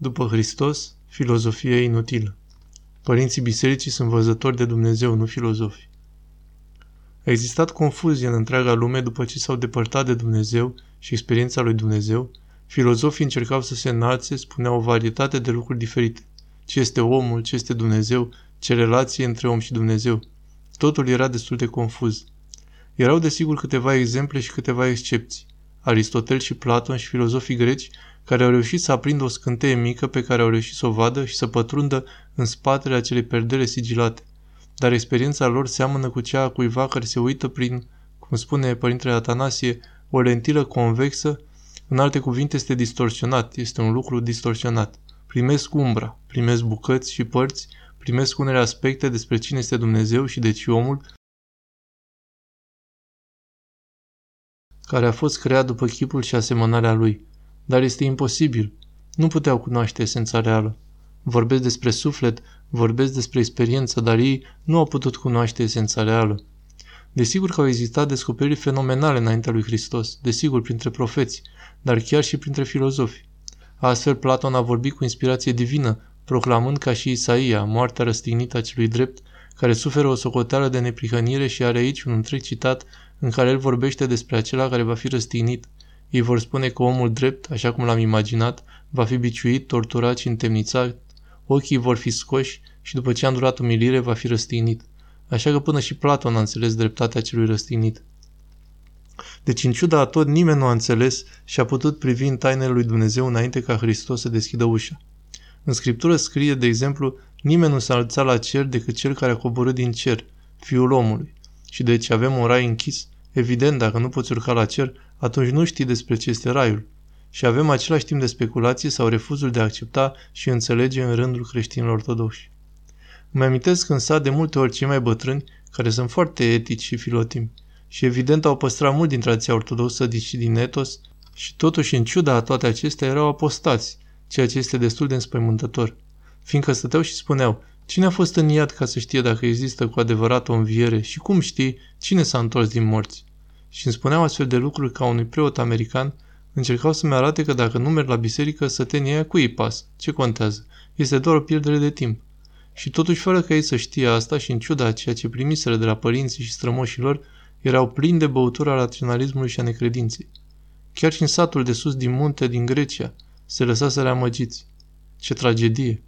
După Hristos, filozofia inutilă. Părinții bisericii sunt văzători de Dumnezeu, nu filozofi. A existat confuzie în întreaga lume după ce s-au depărtat de Dumnezeu și experiența lui Dumnezeu, filozofii încercau să se înalțe, spuneau o varietate de lucruri diferite. Ce este omul, ce este Dumnezeu, ce relație între om și Dumnezeu. Totul era destul de confuz. Erau desigur câteva exemple și câteva excepții. Aristotel și Platon și filozofii greci care au reușit să aprindă o scânteie mică pe care au reușit să o vadă și să pătrundă în spatele acelei perdele sigilate. Dar experiența lor seamănă cu cea a cuiva care se uită prin, cum spune părintele Atanasie, o lentilă convexă, în alte cuvinte este distorsionat, este un lucru distorsionat. Primesc umbra, primesc bucăți și părți, primesc unele aspecte despre cine este Dumnezeu și de ce omul, care a fost creat după chipul și asemănarea lui. Dar este imposibil. Nu puteau cunoaște esența reală. Vorbesc despre suflet, vorbesc despre experiență, dar ei nu au putut cunoaște esența reală. Desigur că au existat descoperiri fenomenale înaintea lui Hristos, desigur printre profeți, dar chiar și printre filozofi. Astfel, Platon a vorbit cu inspirație divină, proclamând ca și Isaia moartea răstignită a celui drept, care suferă o socoteală de neprihănire și are aici un întreg citat în care el vorbește despre acela care va fi răstignit. Ei vor spune că omul drept, așa cum l-am imaginat, va fi biciuit, torturat și întemnițat, ochii vor fi scoși și după ce a îndurat umilire va fi răstignit. Așa că până și Platon a înțeles dreptatea celui răstignit. Deci, în ciuda a tot, nimeni nu a înțeles și a putut privi în tainele lui Dumnezeu înainte ca Hristos să deschidă ușa. În Scriptură scrie, de exemplu, nimeni nu s-a alțat la cer decât cel care a coborât din cer, Fiul omului. Și deci avem un rai închis. Evident, dacă nu poți urca la cer, atunci nu știi despre ce este raiul. Și avem același timp de speculație sau refuzul de a accepta și înțelege în rândul creștinilor ortodoxi. Îmi amintesc în sat de multe ori cei mai bătrâni, care sunt foarte etici și filotimi, și evident au păstrat mult din tradiția ortodoxă și din etos, și totuși în ciuda a toate acestea erau apostați, ceea ce este destul de înspăimântător. Fiindcă stăteau și spuneau, cine a fost în iad ca să știe dacă există cu adevărat o înviere și cum știi cine s-a întors din morți? Și îmi spuneau astfel de lucruri ca unui preot american, încercau să-mi arate că dacă nu merg la biserică, sătenii aia cu ei pas. Ce contează? Este doar o pierdere de timp. Și totuși, fără ca ei să știe asta și în ciuda a ceea ce primiseră de la părinții și strămoșilor, erau plini de băutura raționalismului și a necredinței. Chiar și în satul de sus din munte din Grecia se lăsaseră amăgiți. Ce tragedie!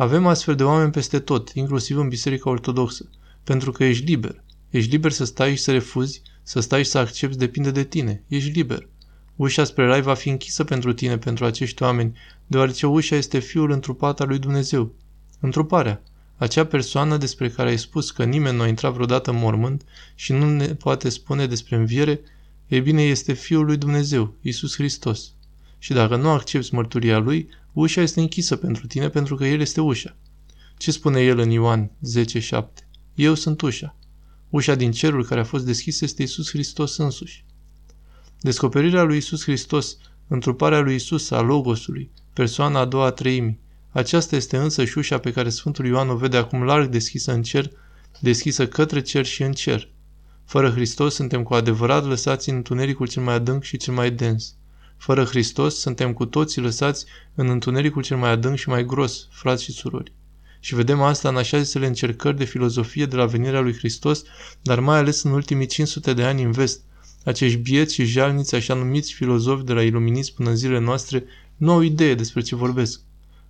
Avem astfel de oameni peste tot, inclusiv în Biserica Ortodoxă, pentru că ești liber. Ești liber să stai și să refuzi, să stai și să accepti depinde de tine. Ești liber. Ușa spre rai va fi închisă pentru tine, pentru acești oameni, deoarece ușa este Fiul întrupat al lui Dumnezeu. Întruparea. Acea persoană despre care ai spus că nimeni nu a intrat vreodată în mormânt și nu ne poate spune despre înviere, e bine, este Fiul lui Dumnezeu, Isus Hristos. Și dacă nu accepti mărturia Lui, ușa este închisă pentru tine pentru că El este ușa. Ce spune El în Ioan 10.7? Eu sunt ușa. Ușa din cerul care a fost deschisă este Isus Hristos însuși. Descoperirea lui Isus Hristos, întruparea lui Isus a Logosului, persoana a doua a treimii, aceasta este însă și ușa pe care Sfântul Ioan o vede acum larg deschisă în cer, deschisă către cer și în cer. Fără Hristos suntem cu adevărat lăsați în întunericul cel mai adânc și cel mai dens. Fără Hristos suntem cu toții lăsați în întunericul cel mai adânc și mai gros, frați și surori. Și vedem asta în așa zisele încercări de filozofie de la venirea lui Hristos, dar mai ales în ultimii 500 de ani în vest. Acești bieți și jalniți, așa numiți filozofi de la iluminism până în zilele noastre, nu au idee despre ce vorbesc.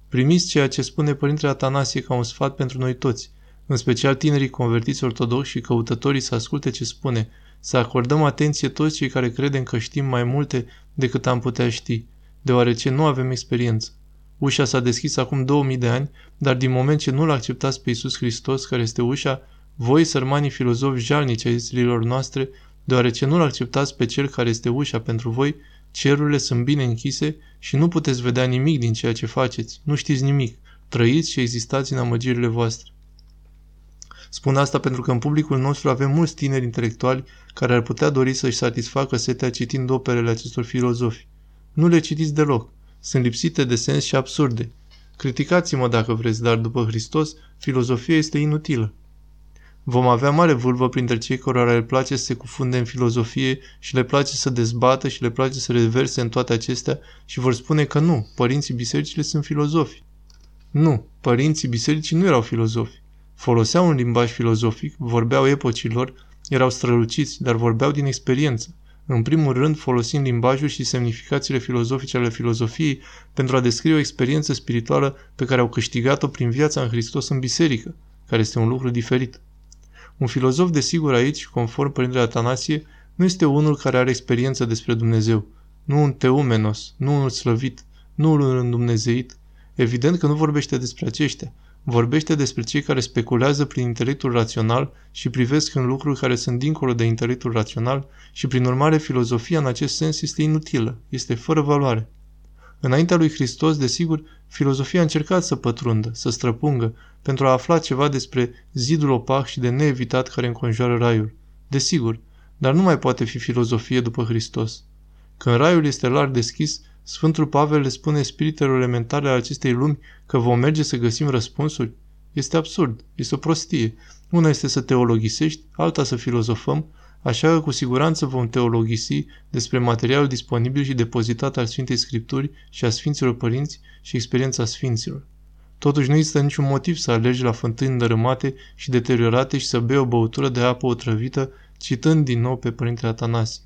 Primiți ceea ce spune Părintele Atanasie ca un sfat pentru noi toți, în special tinerii convertiți ortodoxi și căutătorii să asculte ce spune, să acordăm atenție toți cei care credem că știm mai multe decât am putea ști, deoarece nu avem experiență. Ușa s-a deschis acum 2000 de ani, dar din moment ce nu-L acceptați pe Iisus Hristos, care este ușa, voi, sărmanii filozofi jalnici ai zilelor noastre, deoarece nu-L acceptați pe Cel care este ușa pentru voi, cerurile sunt bine închise și nu puteți vedea nimic din ceea ce faceți. Nu știți nimic. Trăiți și existați în amăgirile voastre. Spun asta pentru că în publicul nostru avem mulți tineri intelectuali care ar putea dori să-și satisfacă setea citind operele acestor filozofi. Nu le citiți deloc. Sunt lipsite de sens și absurde. Criticați-mă dacă vreți, dar după Hristos, filozofia este inutilă. Vom avea mare vâlvă printre cei cărora le place să se cufunde în filozofie și le place să dezbată și le place să reverse în toate acestea și vor spune că nu, părinții bisericii sunt filozofi. Nu, părinții bisericii nu erau filozofi. Foloseau un limbaj filozofic, vorbeau epocilor, erau străluciți, dar vorbeau din experiență. În primul rând, folosind limbajul și semnificațiile filozofice ale filozofiei pentru a descrie o experiență spirituală pe care au câștigat-o prin viața în Hristos în biserică, care este un lucru diferit. Un filozof, desigur, aici, conform Părintele Atanasie, nu este unul care are experiență despre Dumnezeu, nu un teumenos, nu unul slăvit, nu unul îndumnezeit. Evident că nu vorbește despre aceștia, vorbește despre cei care speculează prin intelectul rațional și privesc în lucruri care sunt dincolo de intelectul rațional și prin urmare filozofia în acest sens este inutilă, este fără valoare. Înaintea lui Hristos, desigur, filozofia a încercat să pătrundă, să străpungă, pentru a afla ceva despre zidul opac și de neevitat care înconjoară raiul. Desigur, dar nu mai poate fi filozofie după Hristos. Când raiul este larg deschis, Sfântul Pavel le spune spiritelor elementare ale acestei lumi că vom merge să găsim răspunsuri? Este absurd, este o prostie. Una este să teologisești, alta să filozofăm, așa că cu siguranță vom teologisi despre materialul disponibil și depozitat al Sfintei Scripturi și a Sfinților Părinți și experiența Sfinților. Totuși nu există niciun motiv să alergi la fântâni dărâmate și deteriorate și să bei o băutură de apă otrăvită, citând din nou pe Părintele Atanasie.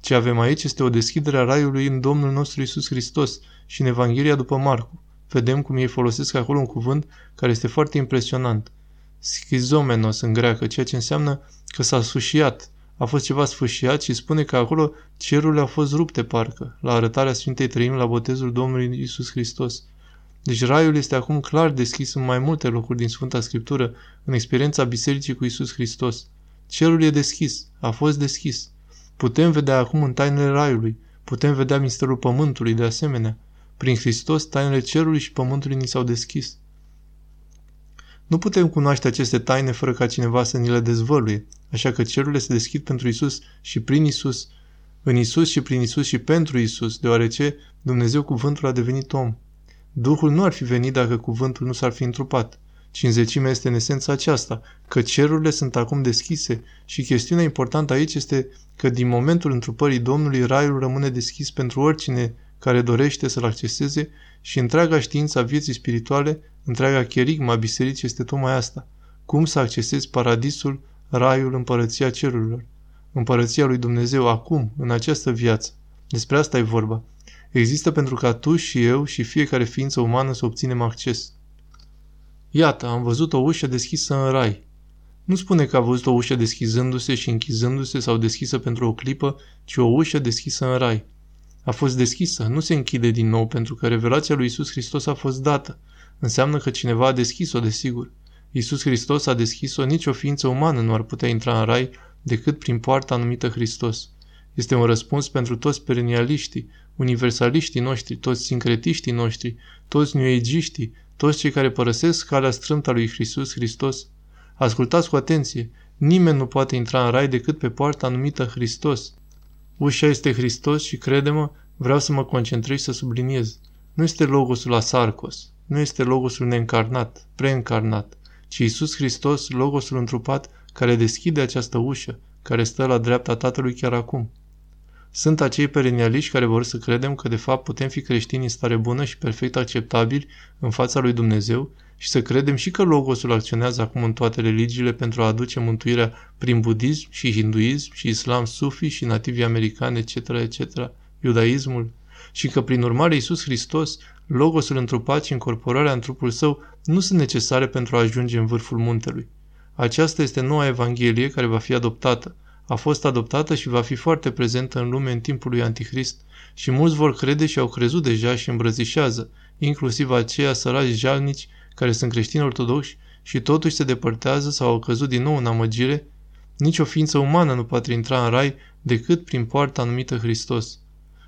Ce avem aici este o deschidere a raiului în Domnul nostru Isus Hristos și în Evanghelia după Marcu. Vedem cum ei folosesc acolo un cuvânt care este foarte impresionant. Schizomenos în greacă, ceea ce înseamnă că s-a sfâșiat, a fost ceva sfâșiat și spune că acolo cerurile au fost rupte parcă, la arătarea Sfintei Trăim la botezul Domnului Isus Hristos. Deci raiul este acum clar deschis în mai multe locuri din Sfânta Scriptură, în experiența Bisericii cu Isus Hristos. Cerul e deschis, a fost deschis. Putem vedea acum în tainele raiului, putem vedea misterul pământului de asemenea. Prin Hristos, tainele cerului și pământului ni s-au deschis. Nu putem cunoaște aceste taine fără ca cineva să ni le dezvăluie, așa că cerurile se deschid pentru Isus și prin Isus, în Isus și prin Isus și pentru Isus, deoarece Dumnezeu cuvântul a devenit om. Duhul nu ar fi venit dacă cuvântul nu s-ar fi întrupat. Cinzecimea este în esența aceasta, că cerurile sunt acum deschise și chestiunea importantă aici este că din momentul întrupării Domnului raiul rămâne deschis pentru oricine care dorește să-l acceseze și întreaga știință a vieții spirituale, întreaga cherigma bisericii este tocmai asta. Cum să accesezi paradisul, raiul, împărăția cerurilor. Împărăția lui Dumnezeu acum, în această viață. Despre asta e vorba. Există pentru ca tu și eu și fiecare ființă umană să obținem acces. Iată, am văzut o ușă deschisă în rai. Nu spune că a văzut o ușă deschizându-se și închizându-se sau deschisă pentru o clipă, ci o ușă deschisă în rai. A fost deschisă, nu se închide din nou pentru că revelația lui Isus Hristos a fost dată. Înseamnă că cineva a deschis-o, desigur. Isus Hristos a deschis-o, nicio ființă umană nu ar putea intra în rai decât prin poarta numită Hristos. Este un răspuns pentru toți perenialiștii, universaliștii noștri, toți sincretiștii noștri, toți nuegiștii, toți cei care părăsesc calea strâmtă a lui Iisus Hristos. Ascultați cu atenție, nimeni nu poate intra în rai decât pe poarta numită Hristos. Ușa este Hristos și, crede-mă, vreau să mă concentrez și să subliniez. Nu este logosul asarcos, nu este logosul neîncarnat, preîncarnat, ci Iisus Hristos, logosul întrupat, care deschide această ușă, care stă la dreapta Tatălui chiar acum. Sunt acei perenialiști care vor să credem că de fapt putem fi creștini în stare bună și perfect acceptabili în fața lui Dumnezeu și să credem și că Logosul acționează acum în toate religiile pentru a aduce mântuirea prin budism și hinduism și islam sufi și nativi americani, etc., etc., iudaismul, și că prin urmare Iisus Hristos, Logosul întrupat și incorporarea în trupul său nu sunt necesare pentru a ajunge în vârful muntelui. Aceasta este noua Evanghelie care va fi adoptată – a fost adoptată și va fi foarte prezentă în lume în timpul lui Antichrist și mulți vor crede și au crezut deja și îmbrățișează, inclusiv aceia săraci jalnici care sunt creștini ortodoxi și totuși se depărtează sau au căzut din nou în amăgire, nici o ființă umană nu poate intra în rai decât prin poarta numită Hristos.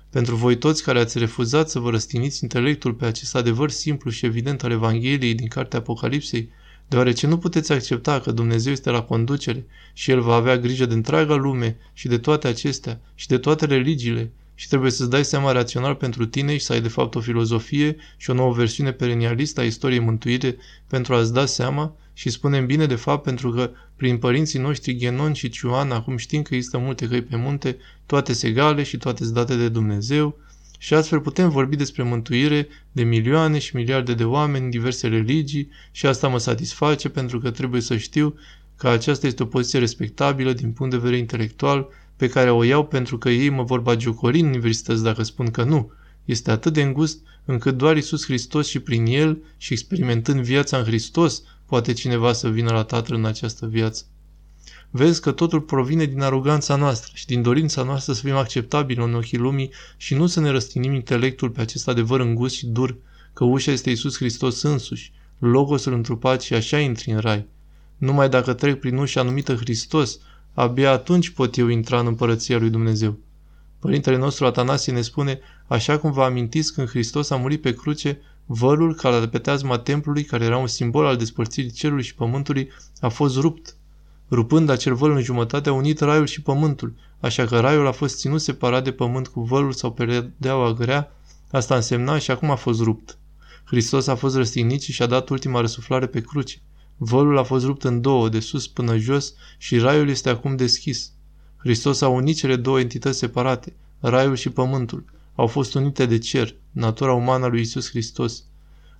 Pentru voi toți care ați refuzat să vă răstiniți intelectul pe acest adevăr simplu și evident al Evangheliei din Cartea Apocalipsei, deoarece nu puteți accepta că Dumnezeu este la conducere și El va avea grijă de întreaga lume și de toate acestea și de toate religiile și trebuie să-ți dai seama rațional pentru tine și să ai de fapt o filozofie și o nouă versiune perenialistă a istoriei mântuire pentru a-ți da seama și spunem bine de fapt pentru că prin părinții noștri Genon și Ciuan acum știm că există multe căi pe munte, toate egale și toate date de Dumnezeu și astfel putem vorbi despre mântuire de milioane și miliarde de oameni în diverse religii și asta mă satisface pentru că trebuie să știu că aceasta este o poziție respectabilă din punct de vedere intelectual pe care o iau pentru că ei mă vor bagiocori în universități dacă spun că nu. Este atât de îngust încât doar Isus Hristos și prin El și experimentând viața în Hristos poate cineva să vină la Tatăl în această viață. Vezi că totul provine din aroganța noastră și din dorința noastră să fim acceptabili în ochii lumii și nu să ne răstinim intelectul pe acest adevăr îngust și dur, că ușa este Isus Hristos însuși, logosul întrupat și așa intri în rai. Numai dacă trec prin ușa numită Hristos, abia atunci pot eu intra în împărăția lui Dumnezeu. Părintele nostru Atanasie ne spune, așa cum vă amintiți când Hristos a murit pe cruce, vălul care de pe teazma templului, care era un simbol al despărțirii cerului și pământului, a fost rupt. Rupând acel văl în jumătate, a unit raiul și pământul, așa că raiul a fost ținut separat de pământ cu vălul sau peredeaua grea, asta însemna și acum a fost rupt. Hristos a fost răstignit și și-a dat ultima răsuflare pe cruce. Vălul a fost rupt în două, de sus până jos, și raiul este acum deschis. Hristos a unit cele două entități separate, raiul și pământul. Au fost unite de cer, natura umană a lui Isus Hristos.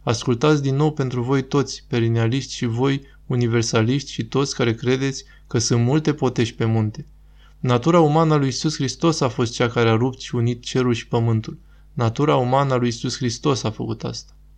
Ascultați din nou pentru voi toți, perinealiști și voi, universaliști și toți care credeți că sunt multe potești pe munte. Natura umană a lui Isus Hristos a fost cea care a rupt și unit cerul și pământul. Natura umană a lui Isus Hristos a făcut asta.